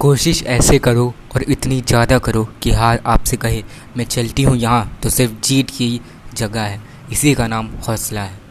कोशिश ऐसे करो और इतनी ज़्यादा करो कि हार आपसे कहे, मैं चलती हूँ यहाँ तो सिर्फ़ जीत की जगह है। इसी का नाम हौसला है।